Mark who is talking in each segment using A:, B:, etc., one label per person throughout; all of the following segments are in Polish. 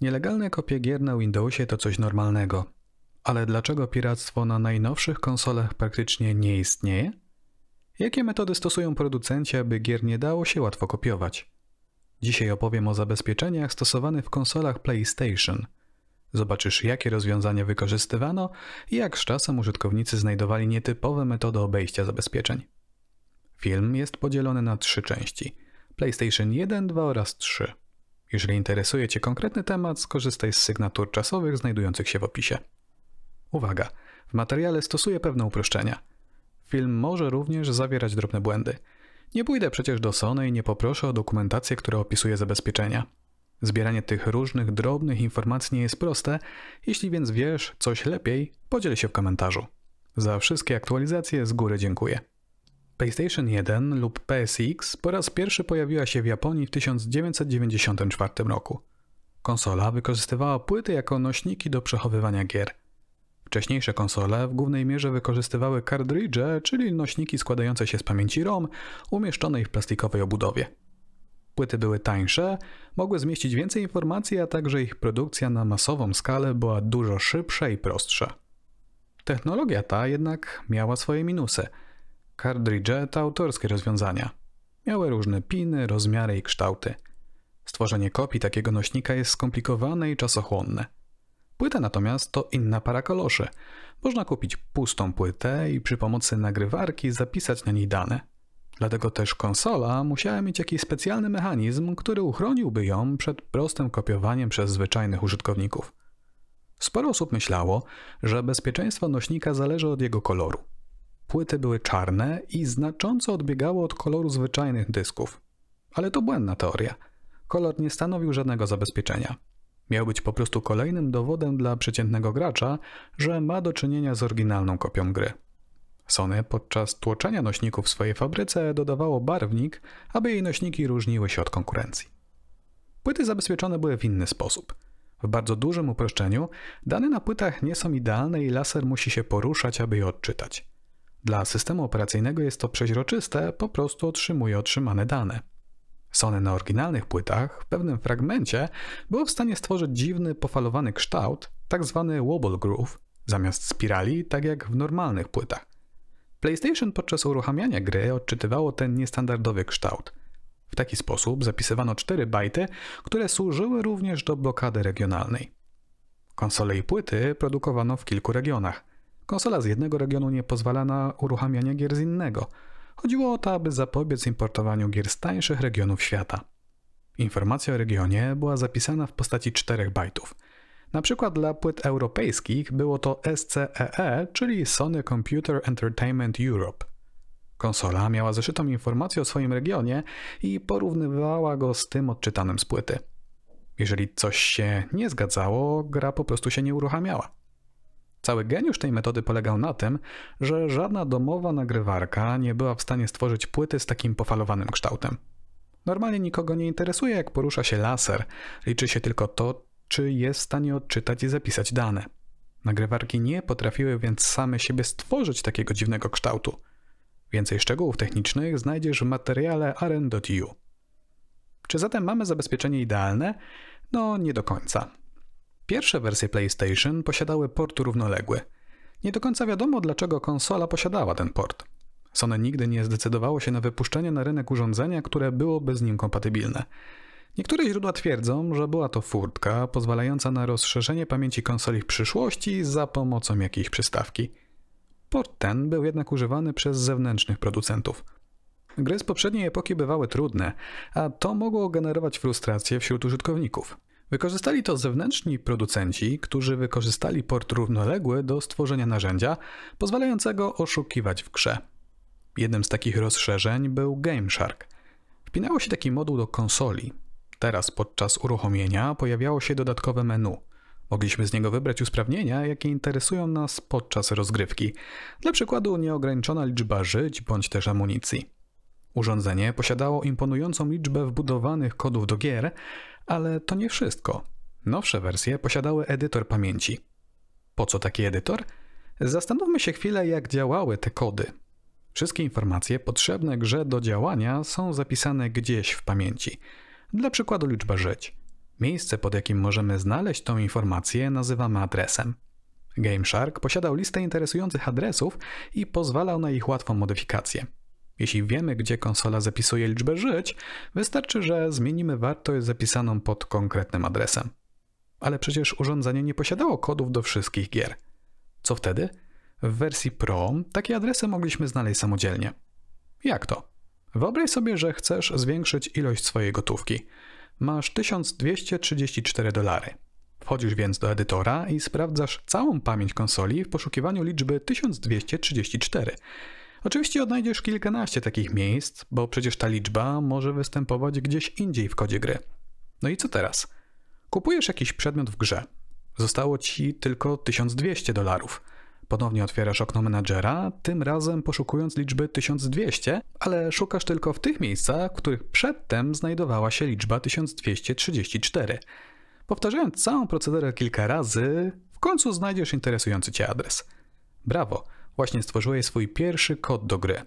A: Nielegalne kopie gier na Windowsie to coś normalnego. Ale dlaczego piractwo na najnowszych konsolach praktycznie nie istnieje? Jakie metody stosują producenci, aby gier nie dało się łatwo kopiować? Dzisiaj opowiem o zabezpieczeniach stosowanych w konsolach PlayStation. Zobaczysz, jakie rozwiązania wykorzystywano i jak z czasem użytkownicy znajdowali nietypowe metody obejścia zabezpieczeń. Film jest podzielony na trzy części: PlayStation 1, 2 oraz 3. Jeżeli interesuje Cię konkretny temat, skorzystaj z sygnatur czasowych znajdujących się w opisie. Uwaga, w materiale stosuję pewne uproszczenia. Film może również zawierać drobne błędy. Nie pójdę przecież do Sony i nie poproszę o dokumentację, która opisuje zabezpieczenia. Zbieranie tych różnych drobnych informacji nie jest proste, jeśli więc wiesz coś lepiej, podziel się w komentarzu. Za wszystkie aktualizacje z góry dziękuję. PlayStation 1 lub PSX po raz pierwszy pojawiła się w Japonii w 1994 roku. Konsola wykorzystywała płyty jako nośniki do przechowywania gier. Wcześniejsze konsole w głównej mierze wykorzystywały kartridże, czyli nośniki składające się z pamięci ROM umieszczonej w plastikowej obudowie. Płyty były tańsze, mogły zmieścić więcej informacji, a także ich produkcja na masową skalę była dużo szybsza i prostsza. Technologia ta jednak miała swoje minusy. Kartridże to autorskie rozwiązania. Miały różne piny, rozmiary i kształty. Stworzenie kopii takiego nośnika jest skomplikowane i czasochłonne. Płyta natomiast to inna para koloszy. Można kupić pustą płytę i przy pomocy nagrywarki zapisać na niej dane. Dlatego też konsola musiała mieć jakiś specjalny mechanizm, który uchroniłby ją przed prostym kopiowaniem przez zwyczajnych użytkowników. Sporo osób myślało, że bezpieczeństwo nośnika zależy od jego koloru. Płyty były czarne i znacząco odbiegało od koloru zwyczajnych dysków. Ale to błędna teoria. Kolor nie stanowił żadnego zabezpieczenia. Miał być po prostu kolejnym dowodem dla przeciętnego gracza, że ma do czynienia z oryginalną kopią gry. Sony podczas tłoczenia nośników w swojej fabryce dodawało barwnik, aby jej nośniki różniły się od konkurencji. Płyty zabezpieczone były w inny sposób. W bardzo dużym uproszczeniu dane na płytach nie są idealne i laser musi się poruszać, aby je odczytać. Dla systemu operacyjnego jest to przeźroczyste, po prostu otrzymuje otrzymane dane. Sony na oryginalnych płytach w pewnym fragmencie było w stanie stworzyć dziwny, pofalowany kształt, tak zwany wobble groove, zamiast spirali, tak jak w normalnych płytach. PlayStation podczas uruchamiania gry odczytywało ten niestandardowy kształt. W taki sposób zapisywano 4 bajty, które służyły również do blokady regionalnej. Konsole i płyty produkowano w kilku regionach. Konsola z jednego regionu nie pozwala na uruchamianie gier z innego – Chodziło o to, aby zapobiec importowaniu gier z tańszych regionów świata. Informacja o regionie była zapisana w postaci 4 bajtów. Na przykład dla płyt europejskich było to SCEE, e, czyli Sony Computer Entertainment Europe. Konsola miała zeszytą informację o swoim regionie i porównywała go z tym odczytanym z płyty. Jeżeli coś się nie zgadzało, gra po prostu się nie uruchamiała. Cały geniusz tej metody polegał na tym, że żadna domowa nagrywarka nie była w stanie stworzyć płyty z takim pofalowanym kształtem. Normalnie nikogo nie interesuje, jak porusza się laser, liczy się tylko to, czy jest w stanie odczytać i zapisać dane. Nagrywarki nie potrafiły więc same siebie stworzyć takiego dziwnego kształtu. Więcej szczegółów technicznych znajdziesz w materiale aren.eu. Czy zatem mamy zabezpieczenie idealne? No, nie do końca. Pierwsze wersje PlayStation posiadały port równoległy. Nie do końca wiadomo, dlaczego konsola posiadała ten port. Sony nigdy nie zdecydowało się na wypuszczenie na rynek urządzenia, które byłoby z nim kompatybilne. Niektóre źródła twierdzą, że była to furtka pozwalająca na rozszerzenie pamięci konsoli w przyszłości za pomocą jakiejś przystawki. Port ten był jednak używany przez zewnętrznych producentów. Gry z poprzedniej epoki bywały trudne, a to mogło generować frustrację wśród użytkowników. Wykorzystali to zewnętrzni producenci, którzy wykorzystali port równoległy do stworzenia narzędzia pozwalającego oszukiwać w grze. Jednym z takich rozszerzeń był GameShark. Wpinało się taki moduł do konsoli. Teraz podczas uruchomienia pojawiało się dodatkowe menu. Mogliśmy z niego wybrać usprawnienia, jakie interesują nas podczas rozgrywki. Dla przykładu nieograniczona liczba żyć bądź też amunicji. Urządzenie posiadało imponującą liczbę wbudowanych kodów do gier, ale to nie wszystko. Nowsze wersje posiadały edytor pamięci. Po co taki edytor? Zastanówmy się chwilę, jak działały te kody. Wszystkie informacje potrzebne grze do działania są zapisane gdzieś w pamięci. Dla przykładu liczba żyć. Miejsce, pod jakim możemy znaleźć tą informację, nazywamy adresem. GameShark posiadał listę interesujących adresów i pozwalał na ich łatwą modyfikację. Jeśli wiemy, gdzie konsola zapisuje liczbę żyć, wystarczy, że zmienimy wartość zapisaną pod konkretnym adresem. Ale przecież urządzenie nie posiadało kodów do wszystkich gier. Co wtedy? W wersji Pro takie adresy mogliśmy znaleźć samodzielnie. Jak to? Wyobraź sobie, że chcesz zwiększyć ilość swojej gotówki. Masz 1234 dolary. Wchodzisz więc do edytora i sprawdzasz całą pamięć konsoli w poszukiwaniu liczby 1234. Oczywiście odnajdziesz kilkanaście takich miejsc, bo przecież ta liczba może występować gdzieś indziej w kodzie gry. No i co teraz? Kupujesz jakiś przedmiot w grze. Zostało ci tylko 1200 dolarów. Ponownie otwierasz okno menadżera, tym razem poszukując liczby 1200, ale szukasz tylko w tych miejscach, w których przedtem znajdowała się liczba 1234. Powtarzając całą procedurę kilka razy, w końcu znajdziesz interesujący cię adres. Brawo, właśnie stworzyłeś swój pierwszy kod do gry.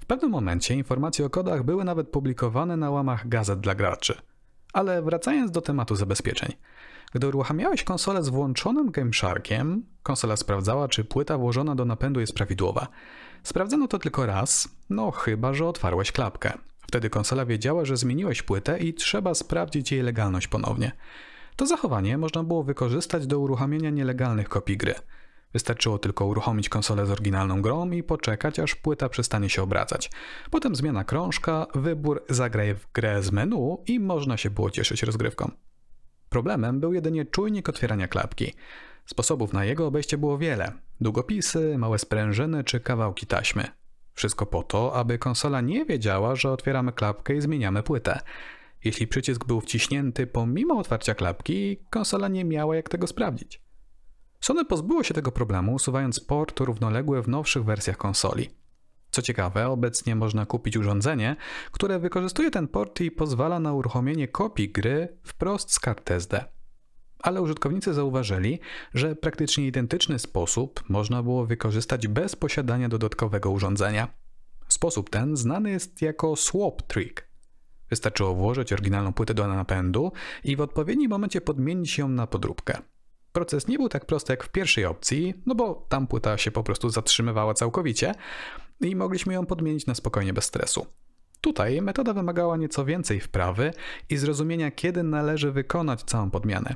A: W pewnym momencie informacje o kodach były nawet publikowane na łamach gazet dla graczy. Ale wracając do tematu zabezpieczeń. Gdy uruchamiałeś konsolę z włączonym GameSharkiem, konsola sprawdzała, czy płyta włożona do napędu jest prawidłowa. Sprawdzano to tylko raz, no chyba, że otwarłeś klapkę. Wtedy konsola wiedziała, że zmieniłeś płytę i trzeba sprawdzić jej legalność ponownie. To zachowanie można było wykorzystać do uruchamiania nielegalnych kopii gry. Wystarczyło tylko uruchomić konsolę z oryginalną grą i poczekać, aż płyta przestanie się obracać. Potem zmiana krążka, wybór zagraj w grę z menu i można się było cieszyć rozgrywką. Problemem był jedynie czujnik otwierania klapki. Sposobów na jego obejście było wiele: długopisy, małe sprężyny czy kawałki taśmy. Wszystko po to, aby konsola nie wiedziała, że otwieramy klapkę i zmieniamy płytę. Jeśli przycisk był wciśnięty pomimo otwarcia klapki, konsola nie miała jak tego sprawdzić. Sony pozbyło się tego problemu, usuwając port równoległy w nowszych wersjach konsoli. Co ciekawe, obecnie można kupić urządzenie, które wykorzystuje ten port i pozwala na uruchomienie kopii gry wprost z kart SD. Ale użytkownicy zauważyli, że praktycznie identyczny sposób można było wykorzystać bez posiadania dodatkowego urządzenia. Sposób ten znany jest jako swap trick. Wystarczyło włożyć oryginalną płytę do napędu i w odpowiednim momencie podmienić ją na podróbkę. Proces nie był tak prosty jak w pierwszej opcji, no bo tam płyta się po prostu zatrzymywała całkowicie i mogliśmy ją podmienić na spokojnie bez stresu. Tutaj metoda wymagała nieco więcej wprawy i zrozumienia, kiedy należy wykonać całą podmianę.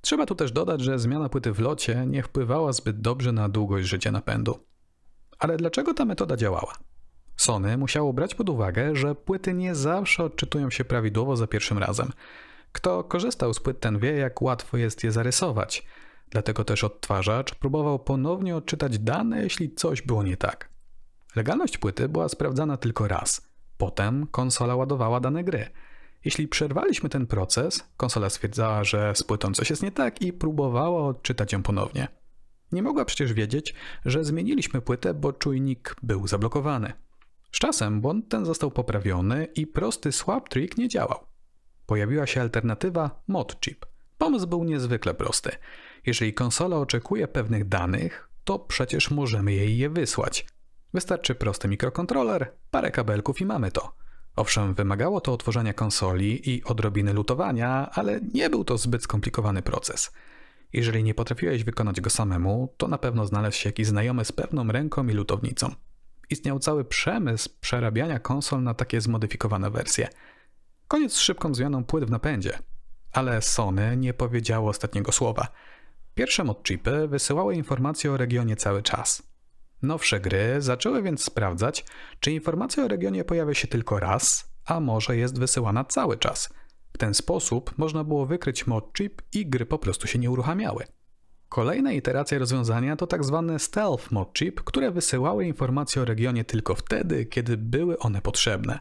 A: Trzeba tu też dodać, że zmiana płyty w locie nie wpływała zbyt dobrze na długość życia napędu. Ale dlaczego ta metoda działała? Sony musiało brać pod uwagę, że płyty nie zawsze odczytują się prawidłowo za pierwszym razem. Kto korzystał z płyt ten wie, jak łatwo jest je zarysować. Dlatego też odtwarzacz próbował ponownie odczytać dane, jeśli coś było nie tak. Legalność płyty była sprawdzana tylko raz. Potem konsola ładowała dane gry. Jeśli przerwaliśmy ten proces, konsola stwierdzała, że z płytą coś jest nie tak i próbowała odczytać ją ponownie. Nie mogła przecież wiedzieć, że zmieniliśmy płytę, bo czujnik był zablokowany. Z czasem błąd ten został poprawiony i prosty swap trick nie działał. Pojawiła się alternatywa mod chip. Pomysł był niezwykle prosty. Jeżeli konsola oczekuje pewnych danych, to przecież możemy jej je wysłać. Wystarczy prosty mikrokontroler, parę kabelków i mamy to. Owszem, wymagało to otworzenia konsoli i odrobiny lutowania, ale nie był to zbyt skomplikowany proces. Jeżeli nie potrafiłeś wykonać go samemu, to na pewno znalazł się jakiś znajomy z pewną ręką i lutownicą. Istniał cały przemysł przerabiania konsol na takie zmodyfikowane wersje. Koniec z szybką zmianą płyt w napędzie. Ale Sony nie powiedziało ostatniego słowa. Pierwsze modchipy wysyłały informacje o regionie cały czas. Nowsze gry zaczęły więc sprawdzać, czy informacja o regionie pojawia się tylko raz, a może jest wysyłana cały czas. W ten sposób można było wykryć modchip i gry po prostu się nie uruchamiały. Kolejna iteracja rozwiązania to tak zwane stealth modchip, które wysyłały informacje o regionie tylko wtedy, kiedy były one potrzebne.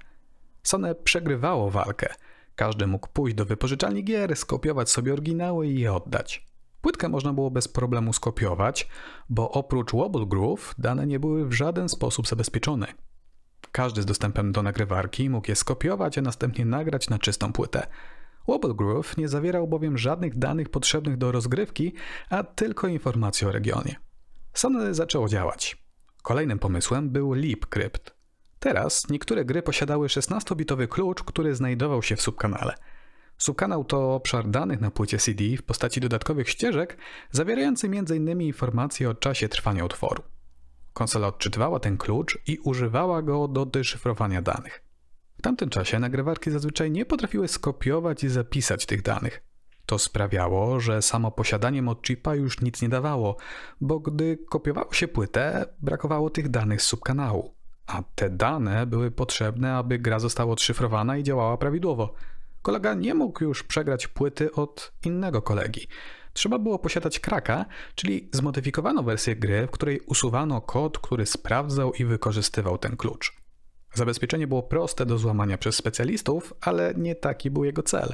A: Sony przegrywało walkę. Każdy mógł pójść do wypożyczalni gier, skopiować sobie oryginały i je oddać. Płytkę można było bez problemu skopiować, bo oprócz Wobble Groove dane nie były w żaden sposób zabezpieczone. Każdy z dostępem do nagrywarki mógł je skopiować, a następnie nagrać na czystą płytę. Wobble Groove nie zawierał bowiem żadnych danych potrzebnych do rozgrywki, a tylko informacje o regionie. Sony zaczęło działać. Kolejnym pomysłem był Leap Crypt. Teraz niektóre gry posiadały 16-bitowy klucz, który znajdował się w subkanale. Subkanał to obszar danych na płycie CD w postaci dodatkowych ścieżek, zawierający m.in. informacje o czasie trwania utworu. Konsola odczytywała ten klucz i używała go do deszyfrowania danych. W tamtym czasie nagrywarki zazwyczaj nie potrafiły skopiować i zapisać tych danych. To sprawiało, że samo posiadanie mod chipa już nic nie dawało, bo gdy kopiowało się płytę, brakowało tych danych z subkanału, a te dane były potrzebne, aby gra została odszyfrowana i działała prawidłowo. Kolega nie mógł już przegrać płyty od innego kolegi. Trzeba było posiadać kraka, czyli zmodyfikowaną wersję gry, w której usuwano kod, który sprawdzał i wykorzystywał ten klucz. Zabezpieczenie było proste do złamania przez specjalistów, ale nie taki był jego cel.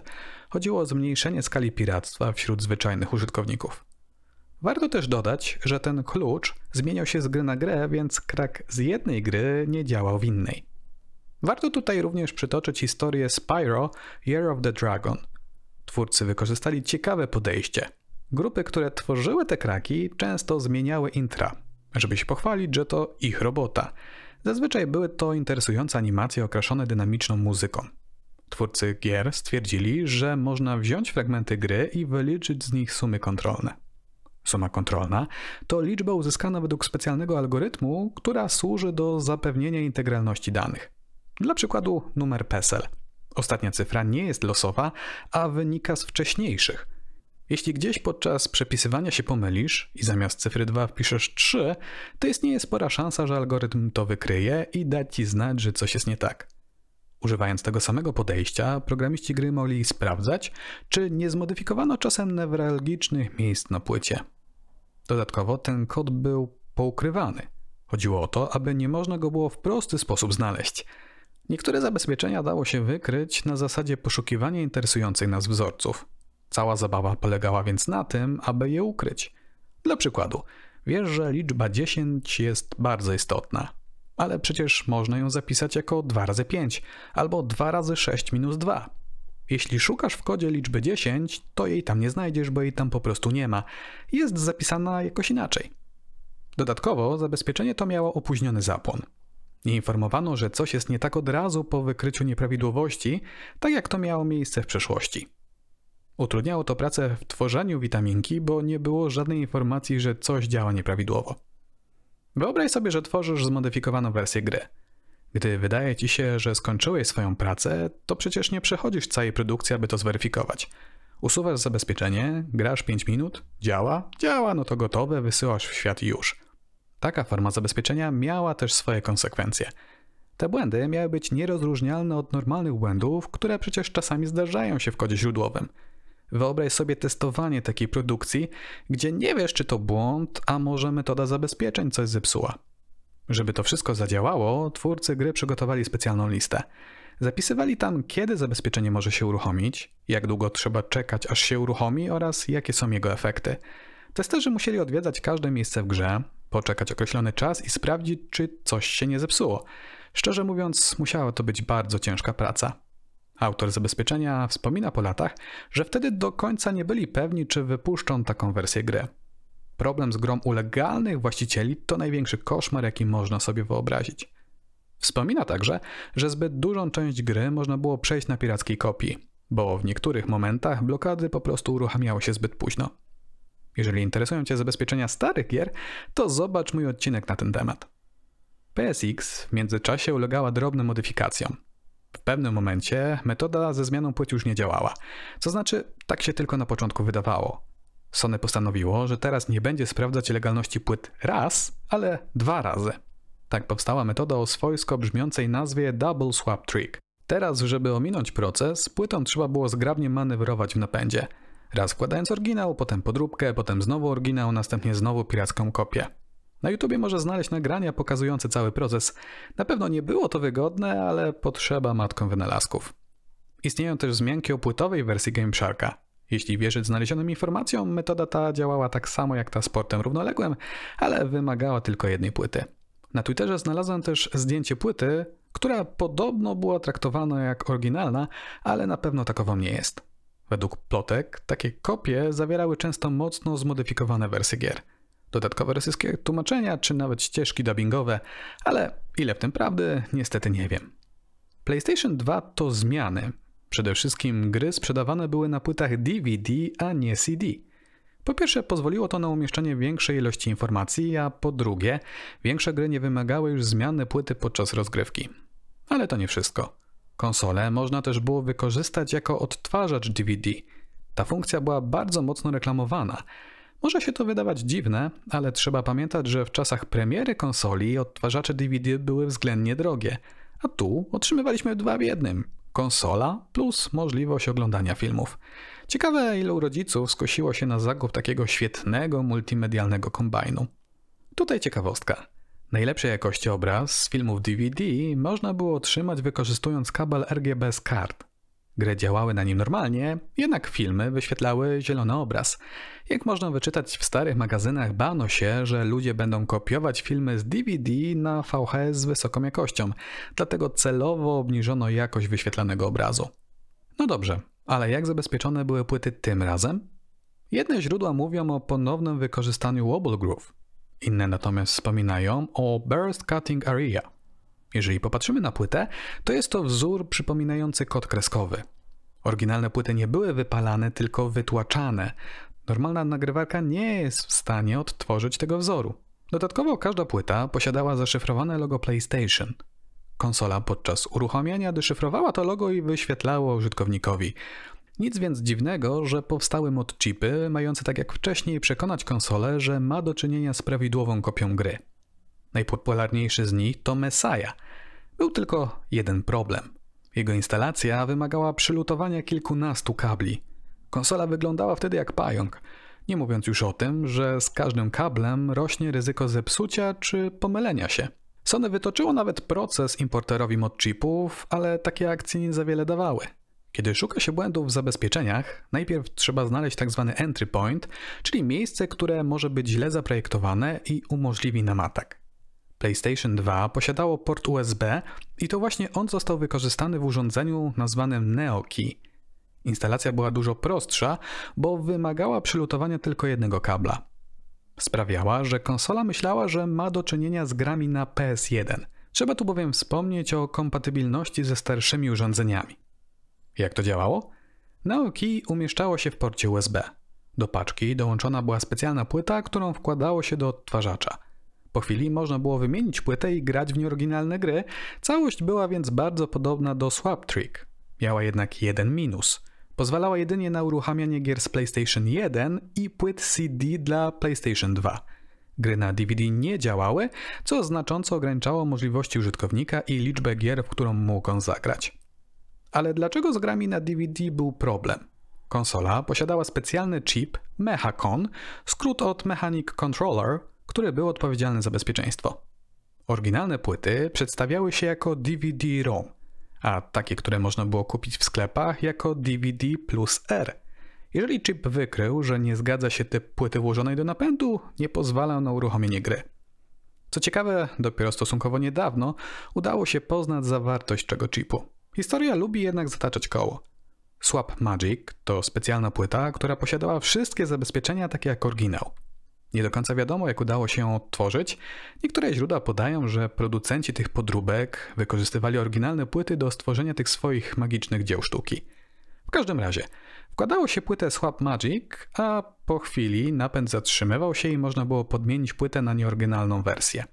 A: Chodziło o zmniejszenie skali piractwa wśród zwyczajnych użytkowników. Warto też dodać, że ten klucz zmieniał się z gry na grę, więc krak z jednej gry nie działał w innej. Warto tutaj również przytoczyć historię Spyro Year of the Dragon. Twórcy wykorzystali ciekawe podejście. Grupy, które tworzyły te kraki, często zmieniały intra, żeby się pochwalić, że to ich robota. Zazwyczaj były to interesujące animacje okraszone dynamiczną muzyką. Twórcy gier stwierdzili, że można wziąć fragmenty gry i wyliczyć z nich sumy kontrolne. Suma kontrolna to liczba uzyskana według specjalnego algorytmu, która służy do zapewnienia integralności danych. Dla przykładu numer PESEL. Ostatnia cyfra nie jest losowa, a wynika z wcześniejszych. Jeśli gdzieś podczas przepisywania się pomylisz i zamiast cyfry 2 wpiszesz 3, to istnieje spora szansa, że algorytm to wykryje i da ci znać, że coś jest nie tak. Używając tego samego podejścia, programiści gry mogli sprawdzać, czy nie zmodyfikowano czasem newralgicznych miejsc na płycie. Dodatkowo ten kod był poukrywany. Chodziło o to, aby nie można go było w prosty sposób znaleźć. Niektóre zabezpieczenia dało się wykryć na zasadzie poszukiwania interesujących nas wzorców. Cała zabawa polegała więc na tym, aby je ukryć. Dla przykładu, wiesz, że liczba 10 jest bardzo istotna, ale przecież można ją zapisać jako 2 razy 5 albo 2 razy 6 minus 2. Jeśli szukasz w kodzie liczby 10, to jej tam nie znajdziesz, bo jej tam po prostu nie ma. Jest zapisana jakoś inaczej. Dodatkowo zabezpieczenie to miało opóźniony zapłon. Nie informowano, że coś jest nie tak od razu po wykryciu nieprawidłowości, tak jak to miało miejsce w przeszłości. Utrudniało to pracę w tworzeniu witaminki, bo nie było żadnej informacji, że coś działa nieprawidłowo. Wyobraź sobie, że tworzysz zmodyfikowaną wersję gry. Gdy wydaje ci się, że skończyłeś swoją pracę, to przecież nie przechodzisz całej produkcji, aby to zweryfikować. Usuwasz zabezpieczenie, grasz 5 minut, działa, działa, no to gotowe, wysyłasz w świat już. Taka forma zabezpieczenia miała też swoje konsekwencje. Te błędy miały być nierozróżnialne od normalnych błędów, które przecież czasami zdarzają się w kodzie źródłowym – Wyobraź sobie testowanie takiej produkcji, gdzie nie wiesz, czy to błąd, a może metoda zabezpieczeń coś zepsuła. Żeby to wszystko zadziałało, twórcy gry przygotowali specjalną listę. Zapisywali tam, kiedy zabezpieczenie może się uruchomić, jak długo trzeba czekać, aż się uruchomi oraz jakie są jego efekty. Testerzy musieli odwiedzać każde miejsce w grze, poczekać określony czas i sprawdzić, czy coś się nie zepsuło. Szczerze mówiąc, musiała to być bardzo ciężka praca. Autor zabezpieczenia wspomina po latach, że wtedy do końca nie byli pewni, czy wypuszczą taką wersję gry. Problem z grą u legalnych właścicieli to największy koszmar, jaki można sobie wyobrazić. Wspomina także, że zbyt dużą część gry można było przejść na pirackiej kopii, bo w niektórych momentach blokady po prostu uruchamiały się zbyt późno. Jeżeli interesują Cię zabezpieczenia starych gier, to zobacz mój odcinek na ten temat. PSX w międzyczasie ulegała drobnym modyfikacjom. W pewnym momencie metoda ze zmianą płci już nie działała. Co znaczy, tak się tylko na początku wydawało. Sony postanowiło, że teraz nie będzie sprawdzać legalności płyt raz, ale dwa razy. Tak powstała metoda o swojsko brzmiącej nazwie Double Swap Trick. Teraz, żeby ominąć proces, płytą trzeba było zgrabnie manewrować w napędzie. Raz wkładając oryginał, potem podróbkę, potem znowu oryginał, następnie znowu piracką kopię. Na YouTubie może znaleźć nagrania pokazujące cały proces. Na pewno nie było to wygodne, ale potrzeba matką wynalazków. Istnieją też wzmianki o płytowej wersji GameSharka. Jeśli wierzyć znalezionym informacjom, metoda ta działała tak samo jak ta z portem równoległym, ale wymagała tylko jednej płyty. Na Twitterze znalazłem też zdjęcie płyty, która podobno była traktowana jak oryginalna, ale na pewno takową nie jest. Według plotek, takie kopie zawierały często mocno zmodyfikowane wersje gier dodatkowe rosyjskie tłumaczenia, czy nawet ścieżki dubbingowe, ale ile w tym prawdy, niestety nie wiem. PlayStation 2 to zmiany. Przede wszystkim gry sprzedawane były na płytach DVD, a nie CD. Po pierwsze, pozwoliło to na umieszczenie większej ilości informacji, a po drugie, większe gry nie wymagały już zmiany płyty podczas rozgrywki. Ale to nie wszystko. Konsolę można też było wykorzystać jako odtwarzacz DVD. Ta funkcja była bardzo mocno reklamowana. Może się to wydawać dziwne, ale trzeba pamiętać, że w czasach premiery konsoli odtwarzacze DVD były względnie drogie, a tu otrzymywaliśmy dwa w jednym konsola plus możliwość oglądania filmów. Ciekawe, ilu rodziców skosiło się na zakup takiego świetnego multimedialnego kombajnu. Tutaj ciekawostka. Najlepszej jakości obraz z filmów DVD można było otrzymać wykorzystując kabel RGB z kart. Gry działały na nim normalnie, jednak filmy wyświetlały zielony obraz. Jak można wyczytać w starych magazynach, bano się, że ludzie będą kopiować filmy z DVD na VHS z wysoką jakością, dlatego celowo obniżono jakość wyświetlanego obrazu. No dobrze, ale jak zabezpieczone były płyty tym razem? Jedne źródła mówią o ponownym wykorzystaniu Wobble Groove, inne natomiast wspominają o Burst Cutting Area. Jeżeli popatrzymy na płytę, to jest to wzór przypominający kod kreskowy. Oryginalne płyty nie były wypalane, tylko wytłaczane. Normalna nagrywarka nie jest w stanie odtworzyć tego wzoru. Dodatkowo każda płyta posiadała zaszyfrowane logo PlayStation. Konsola podczas uruchamiania deszyfrowała to logo i wyświetlało użytkownikowi. Nic więc dziwnego, że powstały modchipy mające tak jak wcześniej przekonać konsolę, że ma do czynienia z prawidłową kopią gry. Najpopularniejszy z nich to Messiah. Był tylko jeden problem. Jego instalacja wymagała przylutowania kilkunastu kabli. Konsola wyglądała wtedy jak pająk, nie mówiąc już o tym, że z każdym kablem rośnie ryzyko zepsucia czy pomylenia się. Sony wytoczyło nawet proces importerowi modchipów, ale takie akcje nie za wiele dawały. Kiedy szuka się błędów w zabezpieczeniach, najpierw trzeba znaleźć tzw. Tak entry point, czyli miejsce, które może być źle zaprojektowane i umożliwi nam atak. PlayStation 2 posiadało port USB i to właśnie on został wykorzystany w urządzeniu nazwanym NeoKey. Instalacja była dużo prostsza, bo wymagała przylutowania tylko jednego kabla. Sprawiała, że konsola myślała, że ma do czynienia z grami na PS1. Trzeba tu bowiem wspomnieć o kompatybilności ze starszymi urządzeniami. Jak to działało? NeoKey umieszczało się w porcie USB. Do paczki dołączona była specjalna płyta, którą wkładało się do odtwarzacza – po chwili można było wymienić płytę i grać w nieoryginalne gry. Całość była więc bardzo podobna do Swap Trick. Miała jednak jeden minus. Pozwalała jedynie na uruchamianie gier z PlayStation 1 i płyt CD dla PlayStation 2. Gry na DVD nie działały, co znacząco ograniczało możliwości użytkownika i liczbę gier, w którą mógł on zagrać. Ale dlaczego z grami na DVD był problem? Konsola posiadała specjalny chip Mechacon, skrót od Mechanic Controller, który był odpowiedzialny za bezpieczeństwo. Oryginalne płyty przedstawiały się jako DVD-ROM, a takie, które można było kupić w sklepach, jako DVD plus R. Jeżeli chip wykrył, że nie zgadza się typ płyty włożonej do napędu, nie pozwalał na uruchomienie gry. Co ciekawe, dopiero stosunkowo niedawno udało się poznać zawartość czego chipu. Historia lubi jednak zataczać koło. Swap Magic to specjalna płyta, która posiadała wszystkie zabezpieczenia takie jak oryginał. Nie do końca wiadomo, jak udało się ją odtworzyć. Niektóre źródła podają, że producenci tych podróbek wykorzystywali oryginalne płyty do stworzenia tych swoich magicznych dzieł sztuki. W każdym razie, wkładało się płytę Swap Magic, a po chwili napęd zatrzymywał się i można było podmienić płytę na nieoryginalną wersję.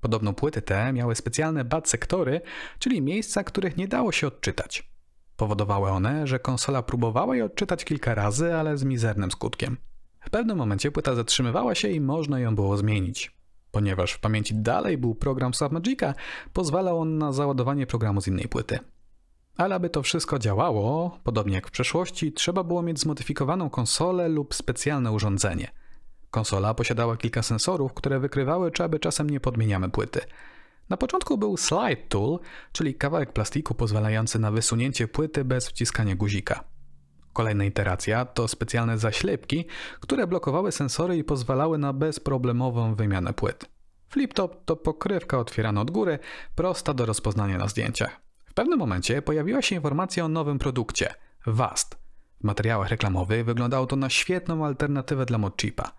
A: Podobno płyty te miały specjalne bad sektory, czyli miejsca, których nie dało się odczytać. Powodowały one, że konsola próbowała je odczytać kilka razy, ale z mizernym skutkiem. W pewnym momencie płyta zatrzymywała się i można ją było zmienić. Ponieważ w pamięci dalej był program Submagica, pozwalał on na załadowanie programu z innej płyty. Ale aby to wszystko działało, podobnie jak w przeszłości, trzeba było mieć zmodyfikowaną konsolę lub specjalne urządzenie. Konsola posiadała kilka sensorów, które wykrywały, czy aby czasem nie podmieniamy płyty. Na początku był slide tool, czyli kawałek plastiku pozwalający na wysunięcie płyty bez wciskania guzika. Kolejna iteracja to specjalne zaślepki, które blokowały sensory i pozwalały na bezproblemową wymianę płyt. Flip-top to pokrywka otwierana od góry, prosta do rozpoznania na zdjęciach. W pewnym momencie pojawiła się informacja o nowym produkcie VAST. W materiałach reklamowych wyglądało to na świetną alternatywę dla modchipa.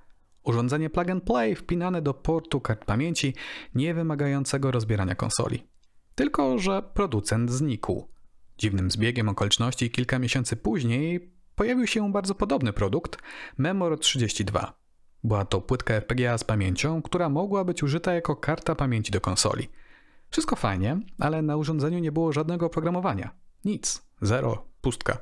A: Urządzenie plug and play wpinane do portu kart pamięci, nie wymagającego rozbierania konsoli. Tylko, że producent znikł. Dziwnym zbiegiem okoliczności kilka miesięcy później pojawił się bardzo podobny produkt Memor 32. Była to płytka FPGA z pamięcią, która mogła być użyta jako karta pamięci do konsoli. Wszystko fajnie, ale na urządzeniu nie było żadnego oprogramowania. Nic. Zero. Pustka.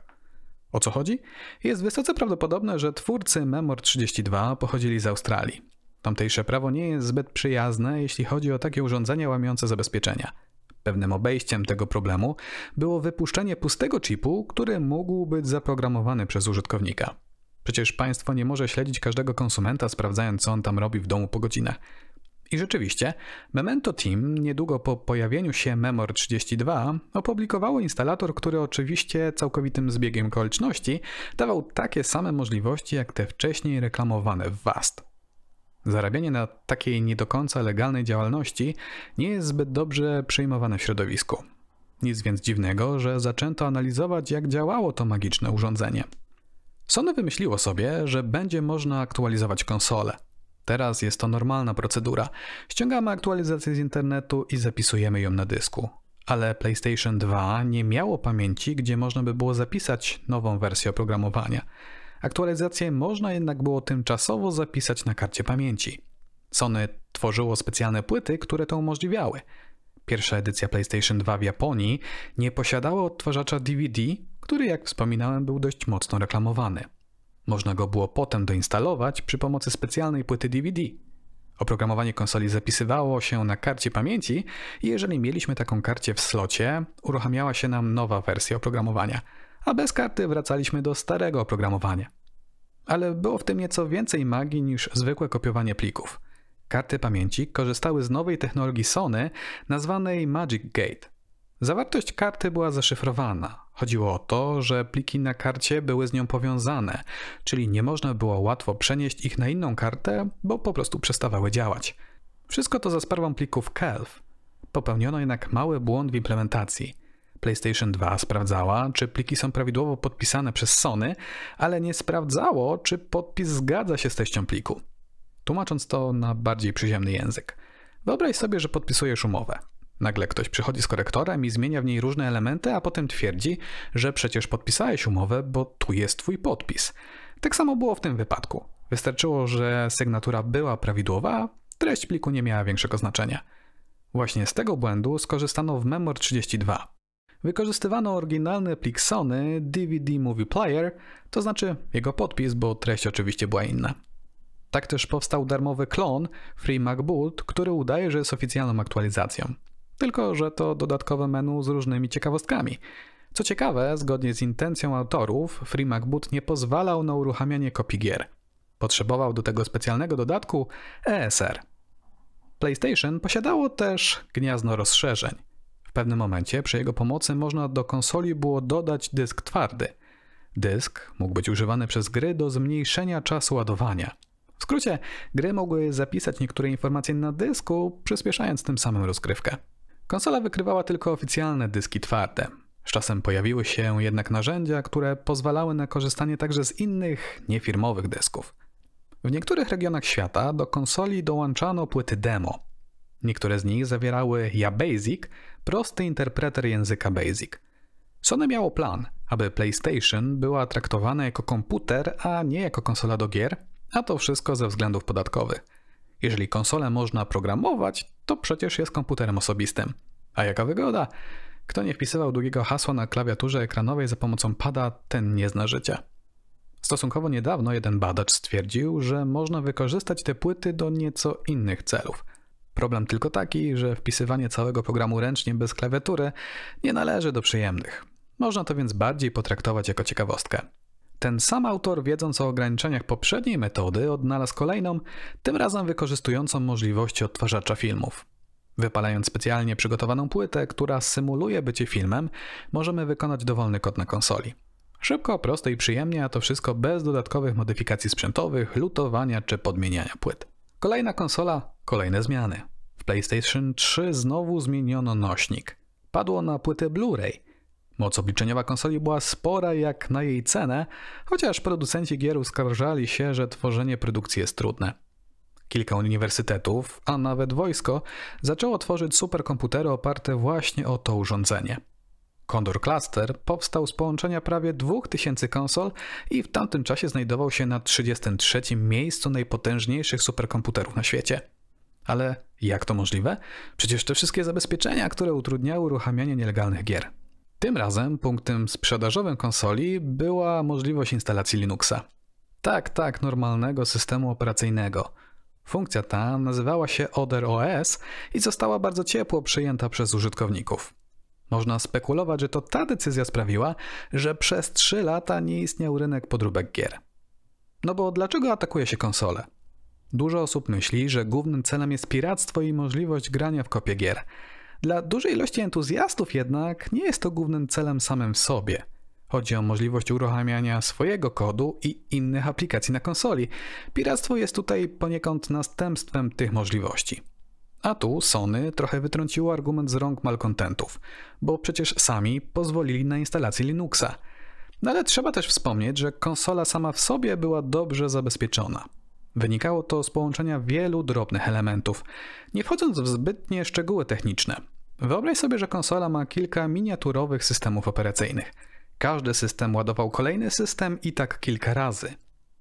A: O co chodzi? Jest wysoce prawdopodobne, że twórcy Memor 32 pochodzili z Australii. Tamtejsze prawo nie jest zbyt przyjazne, jeśli chodzi o takie urządzenia łamiące zabezpieczenia. Pewnym obejściem tego problemu było wypuszczenie pustego chipu, który mógł być zaprogramowany przez użytkownika. Przecież państwo nie może śledzić każdego konsumenta, sprawdzając, co on tam robi w domu po godzinach. I rzeczywiście, Memento Team niedługo po pojawieniu się Memor 32 opublikowało instalator, który oczywiście całkowitym zbiegiem okoliczności dawał takie same możliwości jak te wcześniej reklamowane w WAST. Zarabianie na takiej nie do końca legalnej działalności nie jest zbyt dobrze przyjmowane w środowisku. Nic więc dziwnego, że zaczęto analizować, jak działało to magiczne urządzenie. Sony wymyśliło sobie, że będzie można aktualizować konsole. Teraz jest to normalna procedura. Ściągamy aktualizację z internetu i zapisujemy ją na dysku. Ale PlayStation 2 nie miało pamięci, gdzie można by było zapisać nową wersję oprogramowania. Aktualizację można jednak było tymczasowo zapisać na karcie pamięci. Sony tworzyło specjalne płyty, które to umożliwiały. Pierwsza edycja PlayStation 2 w Japonii nie posiadała odtwarzacza DVD, który, jak wspominałem, był dość mocno reklamowany. Można go było potem doinstalować przy pomocy specjalnej płyty DVD. Oprogramowanie konsoli zapisywało się na karcie pamięci i jeżeli mieliśmy taką karcie w slocie, uruchamiała się nam nowa wersja oprogramowania – a bez karty wracaliśmy do starego oprogramowania. Ale było w tym nieco więcej magii niż zwykłe kopiowanie plików. Karty pamięci korzystały z nowej technologii Sony nazwanej Magic Gate. Zawartość karty była zaszyfrowana. Chodziło o to, że pliki na karcie były z nią powiązane, czyli nie można było łatwo przenieść ich na inną kartę, bo po prostu przestawały działać. Wszystko to za sprawą plików KELF. Popełniono jednak mały błąd w implementacji. PlayStation 2 sprawdzała, czy pliki są prawidłowo podpisane przez Sony, ale nie sprawdzało, czy podpis zgadza się z treścią pliku. Tłumacząc to na bardziej przyziemny język. Wyobraź sobie, że podpisujesz umowę. Nagle ktoś przychodzi z korektorem i zmienia w niej różne elementy, a potem twierdzi, że przecież podpisałeś umowę, bo tu jest twój podpis. Tak samo było w tym wypadku. Wystarczyło, że sygnatura była prawidłowa, a treść pliku nie miała większego znaczenia. Właśnie z tego błędu skorzystano w Memor 32 wykorzystywano oryginalny plik Sony DVD Movie Player, to znaczy jego podpis, bo treść oczywiście była inna. Tak też powstał darmowy klon Free MacBoot, który udaje, że jest oficjalną aktualizacją. Tylko, że to dodatkowe menu z różnymi ciekawostkami. Co ciekawe, zgodnie z intencją autorów, Free MacBoot nie pozwalał na uruchamianie kopii gier. Potrzebował do tego specjalnego dodatku ESR. PlayStation posiadało też gniazdo rozszerzeń. Pewnym momencie przy jego pomocy można do konsoli było dodać dysk twardy. Dysk mógł być używany przez gry do zmniejszenia czasu ładowania. W skrócie, gry mogły zapisać niektóre informacje na dysku, przyspieszając tym samym rozgrywkę. Konsola wykrywała tylko oficjalne dyski twarde. Z czasem pojawiły się jednak narzędzia, które pozwalały na korzystanie także z innych, niefirmowych dysków. W niektórych regionach świata do konsoli dołączano płyty demo. Niektóre z nich zawierały Ja Basic, prosty interpreter języka BASIC. Sony miało plan, aby PlayStation była traktowana jako komputer, a nie jako konsola do gier, a to wszystko ze względów podatkowych. Jeżeli konsolę można programować, to przecież jest komputerem osobistym. A jaka wygoda? Kto nie wpisywał długiego hasła na klawiaturze ekranowej za pomocą pada, ten nie zna życia. Stosunkowo niedawno jeden badacz stwierdził, że można wykorzystać te płyty do nieco innych celów – Problem tylko taki, że wpisywanie całego programu ręcznie bez klawiatury nie należy do przyjemnych. Można to więc bardziej potraktować jako ciekawostkę. Ten sam autor, wiedząc o ograniczeniach poprzedniej metody, odnalazł kolejną, tym razem wykorzystującą możliwości odtwarzacza filmów. Wypalając specjalnie przygotowaną płytę, która symuluje bycie filmem, możemy wykonać dowolny kod na konsoli. Szybko, prosto i przyjemnie, a to wszystko bez dodatkowych modyfikacji sprzętowych, lutowania czy podmieniania płyt. Kolejna konsola, kolejne zmiany. W PlayStation 3 znowu zmieniono nośnik. Padło na płytę Blu-ray. Moc obliczeniowa konsoli była spora jak na jej cenę, chociaż producenci gier uskarżali się, że tworzenie produkcji jest trudne. Kilka uniwersytetów, a nawet wojsko, zaczęło tworzyć superkomputery oparte właśnie o to urządzenie. Condor Cluster powstał z połączenia prawie 2000 konsol i w tamtym czasie znajdował się na 33 miejscu najpotężniejszych superkomputerów na świecie. Ale jak to możliwe? Przecież te wszystkie zabezpieczenia, które utrudniały uruchamianie nielegalnych gier. Tym razem punktem sprzedażowym konsoli była możliwość instalacji Linuxa. Tak, tak, normalnego systemu operacyjnego. Funkcja ta nazywała się Other OS i została bardzo ciepło przyjęta przez użytkowników. Można spekulować, że to ta decyzja sprawiła, że przez 3 lata nie istniał rynek podróbek gier. No bo dlaczego atakuje się konsole? Dużo osób myśli, że głównym celem jest piractwo i możliwość grania w kopie gier. Dla dużej ilości entuzjastów jednak nie jest to głównym celem samym w sobie. Chodzi o możliwość uruchamiania swojego kodu i innych aplikacji na konsoli. Piractwo jest tutaj poniekąd następstwem tych możliwości. A tu Sony trochę wytrąciło argument z rąk malkontentów, bo przecież sami pozwolili na instalację Linuxa. No ale trzeba też wspomnieć, że konsola sama w sobie była dobrze zabezpieczona. Wynikało to z połączenia wielu drobnych elementów. Nie wchodząc w zbytnie szczegóły techniczne, wyobraź sobie, że konsola ma kilka miniaturowych systemów operacyjnych. Każdy system ładował kolejny system i tak kilka razy.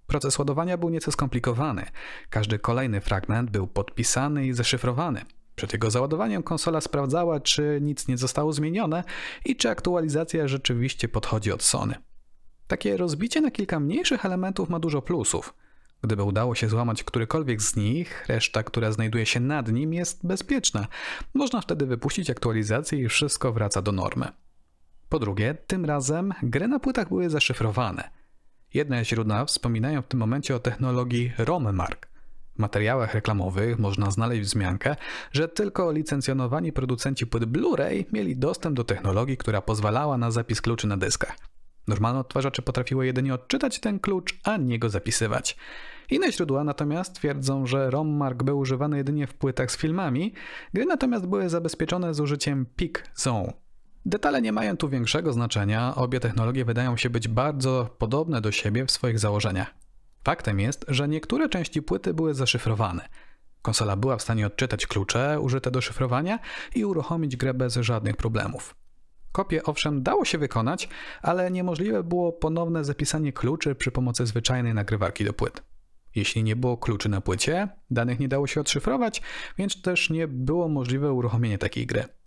A: Proces ładowania był nieco skomplikowany. Każdy kolejny fragment był podpisany i zaszyfrowany. Przed jego załadowaniem konsola sprawdzała, czy nic nie zostało zmienione i czy aktualizacja rzeczywiście podchodzi od Sony. Takie rozbicie na kilka mniejszych elementów ma dużo plusów. Gdyby udało się złamać którykolwiek z nich, reszta, która znajduje się nad nim, jest bezpieczna. Można wtedy wypuścić aktualizację i wszystko wraca do normy. Po drugie, tym razem gry na płytach były zaszyfrowane. Jedne źródła wspominają w tym momencie o technologii ROMmark. W materiałach reklamowych można znaleźć wzmiankę, że tylko licencjonowani producenci płyt Blu-ray mieli dostęp do technologii, która pozwalała na zapis kluczy na dyskach. Normalne odtwarzacze potrafiły jedynie odczytać ten klucz, a nie go zapisywać. Inne źródła natomiast twierdzą, że ROM-mark był używany jedynie w płytach z filmami, gry natomiast były zabezpieczone z użyciem PIC Zone. Detale nie mają tu większego znaczenia, obie technologie wydają się być bardzo podobne do siebie w swoich założeniach. Faktem jest, że niektóre części płyty były zaszyfrowane. Konsola była w stanie odczytać klucze użyte do szyfrowania i uruchomić grę bez żadnych problemów. Kopię owszem dało się wykonać, ale niemożliwe było ponowne zapisanie kluczy przy pomocy zwyczajnej nagrywarki do płyt. Jeśli nie było kluczy na płycie, danych nie dało się odszyfrować, więc też nie było możliwe uruchomienie takiej gry.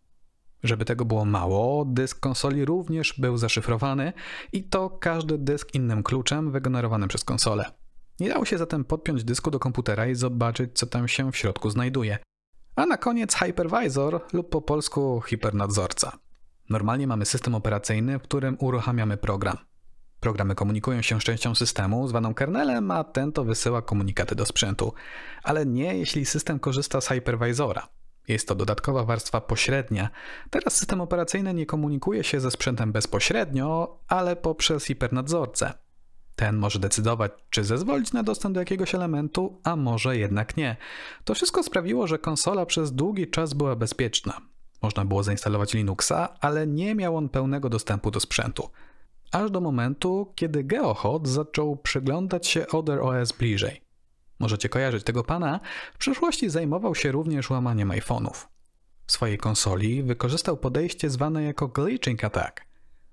A: Żeby tego było mało, dysk konsoli również był zaszyfrowany i to każdy dysk innym kluczem wygenerowanym przez konsolę. Nie dało się zatem podpiąć dysku do komputera i zobaczyć, co tam się w środku znajduje. A na koniec hypervisor lub po polsku hipernadzorca. Normalnie mamy system operacyjny, w którym uruchamiamy program. Programy komunikują się z częścią systemu, zwaną kernelem, a ten to wysyła komunikaty do sprzętu. Ale nie, jeśli system korzysta z hypervisora. Jest to dodatkowa warstwa pośrednia. Teraz system operacyjny nie komunikuje się ze sprzętem bezpośrednio, ale poprzez hipernadzorcę. Ten może decydować, czy zezwolić na dostęp do jakiegoś elementu, a może jednak nie. To wszystko sprawiło, że konsola przez długi czas była bezpieczna. Można było zainstalować Linuxa, ale nie miał on pełnego dostępu do sprzętu. Aż do momentu, kiedy GeoHot zaczął przyglądać się Other OS bliżej. Możecie kojarzyć tego pana, w przeszłości zajmował się również łamaniem iPhone'ów. W swojej konsoli wykorzystał podejście zwane jako glitching attack.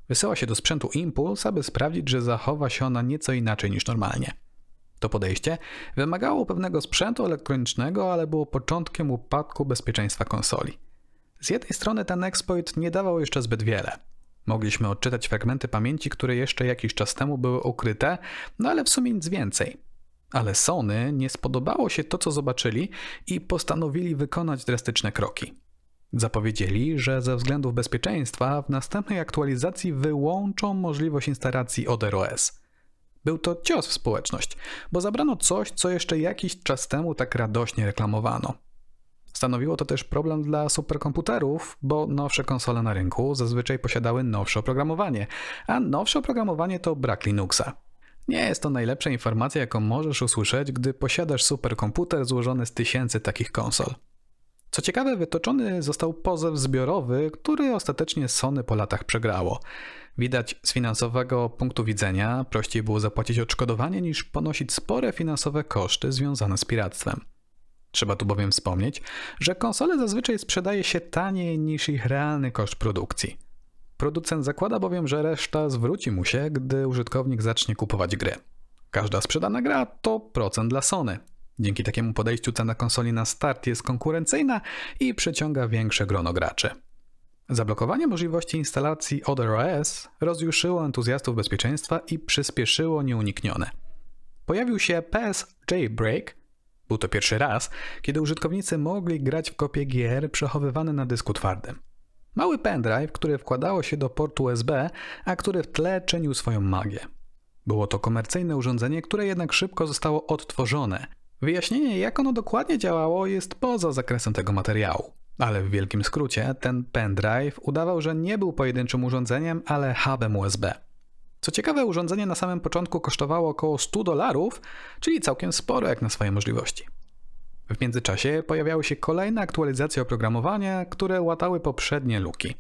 A: Wysyła się do sprzętu impuls, aby sprawdzić, że zachowa się ona nieco inaczej niż normalnie. To podejście wymagało pewnego sprzętu elektronicznego, ale było początkiem upadku bezpieczeństwa konsoli. Z jednej strony ten exploit nie dawał jeszcze zbyt wiele. Mogliśmy odczytać fragmenty pamięci, które jeszcze jakiś czas temu były ukryte, no ale w sumie nic więcej. Ale Sony nie spodobało się to, co zobaczyli i postanowili wykonać drastyczne kroki. Zapowiedzieli, że ze względów bezpieczeństwa w następnej aktualizacji wyłączą możliwość instalacji OS. Był to cios w społeczność, bo zabrano coś, co jeszcze jakiś czas temu tak radośnie reklamowano. Stanowiło to też problem dla superkomputerów, bo nowsze konsole na rynku zazwyczaj posiadały nowsze oprogramowanie, a nowsze oprogramowanie to brak Linuxa. Nie jest to najlepsza informacja, jaką możesz usłyszeć, gdy posiadasz superkomputer złożony z tysięcy takich konsol. Co ciekawe, wytoczony został pozew zbiorowy, który ostatecznie Sony po latach przegrało. Widać z finansowego punktu widzenia prościej było zapłacić odszkodowanie niż ponosić spore finansowe koszty związane z piractwem. Trzeba tu bowiem wspomnieć, że konsole zazwyczaj sprzedaje się taniej niż ich realny koszt produkcji. Producent zakłada bowiem, że reszta zwróci mu się, gdy użytkownik zacznie kupować gry. Każda sprzedana gra to procent dla Sony. Dzięki takiemu podejściu cena konsoli na start jest konkurencyjna i przyciąga większe grono graczy. Zablokowanie możliwości instalacji OS rozjuszyło entuzjastów bezpieczeństwa i przyspieszyło nieuniknione. Pojawił się PS Jailbreak. Był to pierwszy raz, kiedy użytkownicy mogli grać w kopie gier przechowywane na dysku twardym. Mały pendrive, który wkładało się do portu USB, a który w tle czynił swoją magię. Było to komercyjne urządzenie, które jednak szybko zostało odtworzone. Wyjaśnienie, jak ono dokładnie działało, jest poza zakresem tego materiału. Ale w wielkim skrócie, ten pendrive udawał, że nie był pojedynczym urządzeniem, ale hubem USB. Co ciekawe, urządzenie na samym początku kosztowało około 100 dolarów, czyli całkiem sporo jak na swoje możliwości. W międzyczasie pojawiały się kolejne aktualizacje oprogramowania, które łatały poprzednie luki.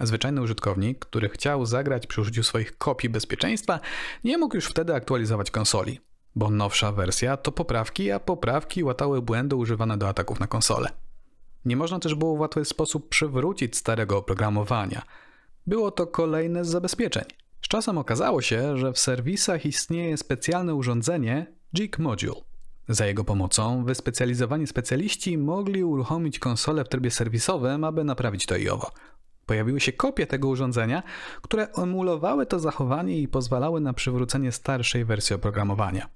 A: Zwyczajny użytkownik, który chciał zagrać przy użyciu swoich kopii bezpieczeństwa, nie mógł już wtedy aktualizować konsoli, bo nowsza wersja to poprawki, a poprawki łatały błędy używane do ataków na konsolę. Nie można też było w łatwy sposób przywrócić starego oprogramowania. Było to kolejne z zabezpieczeń. Z czasem okazało się, że w serwisach istnieje specjalne urządzenie Jig Module. Za jego pomocą wyspecjalizowani specjaliści mogli uruchomić konsolę w trybie serwisowym, aby naprawić to i owo. Pojawiły się kopie tego urządzenia, które emulowały to zachowanie i pozwalały na przywrócenie starszej wersji oprogramowania.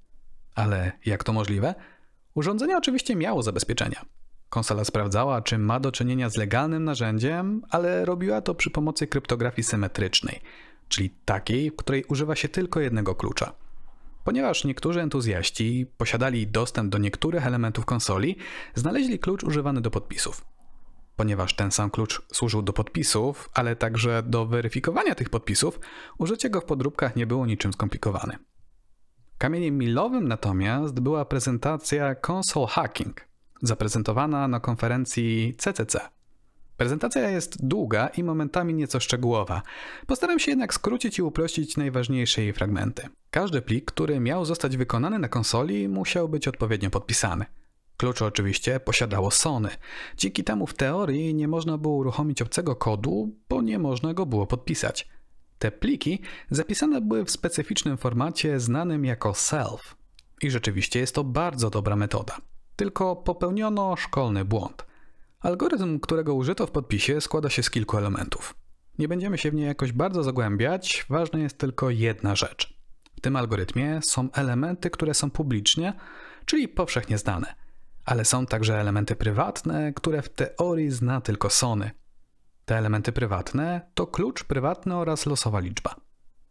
A: Ale jak to możliwe? Urządzenie oczywiście miało zabezpieczenia. Konsola sprawdzała, czy ma do czynienia z legalnym narzędziem, ale robiła to przy pomocy kryptografii symetrycznej, czyli takiej, w której używa się tylko jednego klucza. Ponieważ niektórzy entuzjaści posiadali dostęp do niektórych elementów konsoli, znaleźli klucz używany do podpisów. Ponieważ ten sam klucz służył do podpisów, ale także do weryfikowania tych podpisów, użycie go w podróbkach nie było niczym skomplikowane. Kamieniem milowym natomiast była prezentacja Console Hacking, zaprezentowana na konferencji CCC. Prezentacja jest długa i momentami nieco szczegółowa. Postaram się jednak skrócić i uprościć najważniejsze jej fragmenty. Każdy plik, który miał zostać wykonany na konsoli, musiał być odpowiednio podpisany. Klucz oczywiście posiadało Sony. Dzięki temu w teorii nie można było uruchomić obcego kodu, bo nie można go było podpisać. Te pliki zapisane były w specyficznym formacie znanym jako self. I rzeczywiście jest to bardzo dobra metoda. Tylko popełniono szkolny błąd. Algorytm, którego użyto w podpisie, składa się z kilku elementów. Nie będziemy się w nie jakoś bardzo zagłębiać, ważna jest tylko jedna rzecz. W tym algorytmie są elementy, które są publicznie, czyli powszechnie znane, ale są także elementy prywatne, które w teorii zna tylko Sony. Te elementy prywatne to klucz prywatny oraz losowa liczba.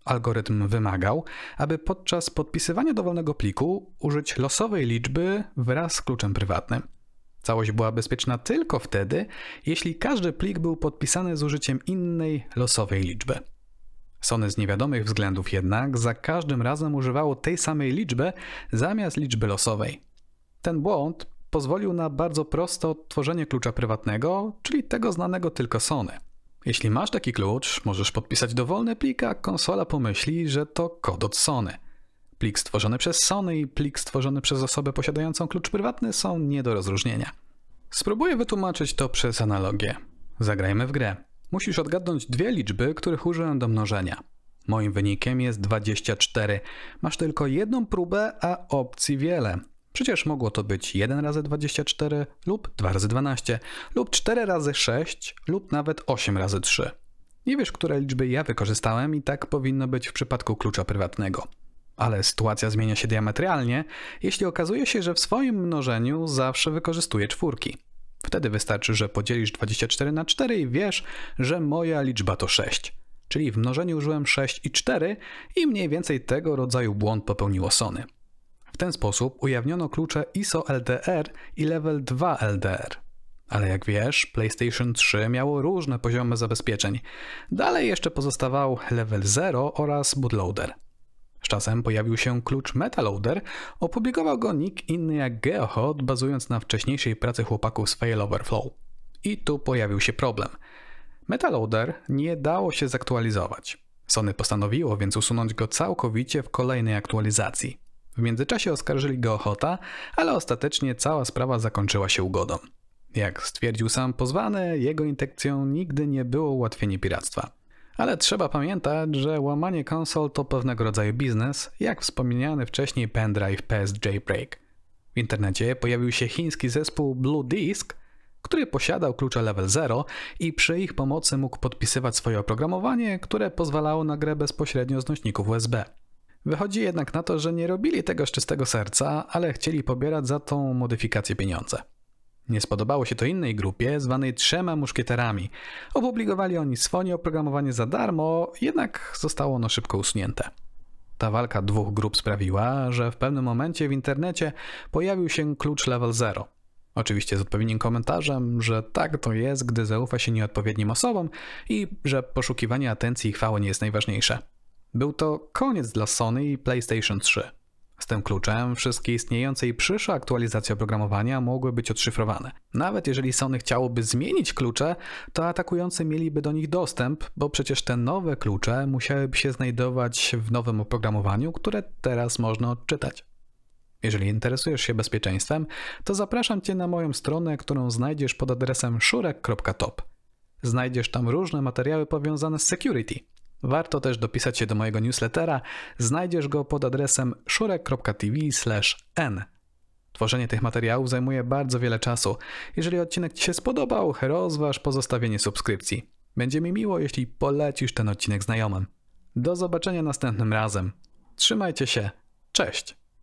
A: Algorytm wymagał, aby podczas podpisywania dowolnego pliku użyć losowej liczby wraz z kluczem prywatnym. Całość była bezpieczna tylko wtedy, jeśli każdy plik był podpisany z użyciem innej losowej liczby. Sony z niewiadomych względów jednak za każdym razem używało tej samej liczby zamiast liczby losowej. Ten błąd pozwolił na bardzo proste odtworzenie klucza prywatnego, czyli tego znanego tylko Sony. Jeśli masz taki klucz, możesz podpisać dowolny plik, a konsola pomyśli, że to kod od Sony. Plik stworzony przez Sony i plik stworzony przez osobę posiadającą klucz prywatny są nie do rozróżnienia. Spróbuję wytłumaczyć to przez analogię. Zagrajmy w grę. Musisz odgadnąć dwie liczby, których użyłem do mnożenia. Moim wynikiem jest 24. Masz tylko jedną próbę, a opcji wiele. Przecież mogło to być 1 razy 24 lub 2 razy 12 lub 4 razy 6 lub nawet 8 razy 3. Nie wiesz, które liczby ja wykorzystałem i tak powinno być w przypadku klucza prywatnego. Ale sytuacja zmienia się diametralnie, jeśli okazuje się, że w swoim mnożeniu zawsze wykorzystuję czwórki. Wtedy wystarczy, że podzielisz 24 na 4 i wiesz, że moja liczba to 6. Czyli w mnożeniu użyłem 6 i 4 i mniej więcej tego rodzaju błąd popełniło Sony. W ten sposób ujawniono klucze ISO LDR i Level 2 LDR. Ale jak wiesz, PlayStation 3 miało różne poziomy zabezpieczeń. Dalej jeszcze pozostawał Level 0 oraz bootloader. Z czasem pojawił się klucz Metaloader, opublikował go nikt inny jak Geohot, bazując na wcześniejszej pracy chłopaków z Fail Overflow. I tu pojawił się problem. Metaloader nie dało się zaktualizować. Sony postanowiło więc usunąć go całkowicie w kolejnej aktualizacji. W międzyczasie oskarżyli Geohota, ale ostatecznie cała sprawa zakończyła się ugodą. Jak stwierdził sam pozwany, jego intencją nigdy nie było ułatwienie piractwa. Ale trzeba pamiętać, że łamanie konsol to pewnego rodzaju biznes, jak wspomniany wcześniej pendrive PS Jailbreak. W internecie pojawił się chiński zespół Blue Disk, który posiadał klucze level 0 i przy ich pomocy mógł podpisywać swoje oprogramowanie, które pozwalało na grę bezpośrednio z nośników USB. Wychodzi jednak na to, że nie robili tego z czystego serca, ale chcieli pobierać za tą modyfikację pieniądze. Nie spodobało się to innej grupie, zwanej Trzema Muszkieterami. Opublikowali oni swoje oprogramowanie za darmo, jednak zostało ono szybko usunięte. Ta walka dwóch grup sprawiła, że w pewnym momencie w internecie pojawił się klucz level 0. Oczywiście z odpowiednim komentarzem, że tak to jest, gdy zaufa się nieodpowiednim osobom i że poszukiwanie atencji i chwały nie jest najważniejsze. Był to koniec dla Sony i PlayStation 3. Z tym kluczem wszystkie istniejące i przyszłe aktualizacje oprogramowania mogły być odszyfrowane. Nawet jeżeli Sony chciałoby zmienić klucze, to atakujący mieliby do nich dostęp, bo przecież te nowe klucze musiałyby się znajdować w nowym oprogramowaniu, które teraz można odczytać. Jeżeli interesujesz się bezpieczeństwem, to zapraszam Cię na moją stronę, którą znajdziesz pod adresem szurek.top. Znajdziesz tam różne materiały powiązane z security. Warto też dopisać się do mojego newslettera. Znajdziesz go pod adresem szurek.tv/n. Tworzenie tych materiałów zajmuje bardzo wiele czasu. Jeżeli odcinek Ci się spodobał, rozważ pozostawienie subskrypcji. Będzie mi miło, jeśli polecisz ten odcinek znajomym. Do zobaczenia następnym razem. Trzymajcie się. Cześć!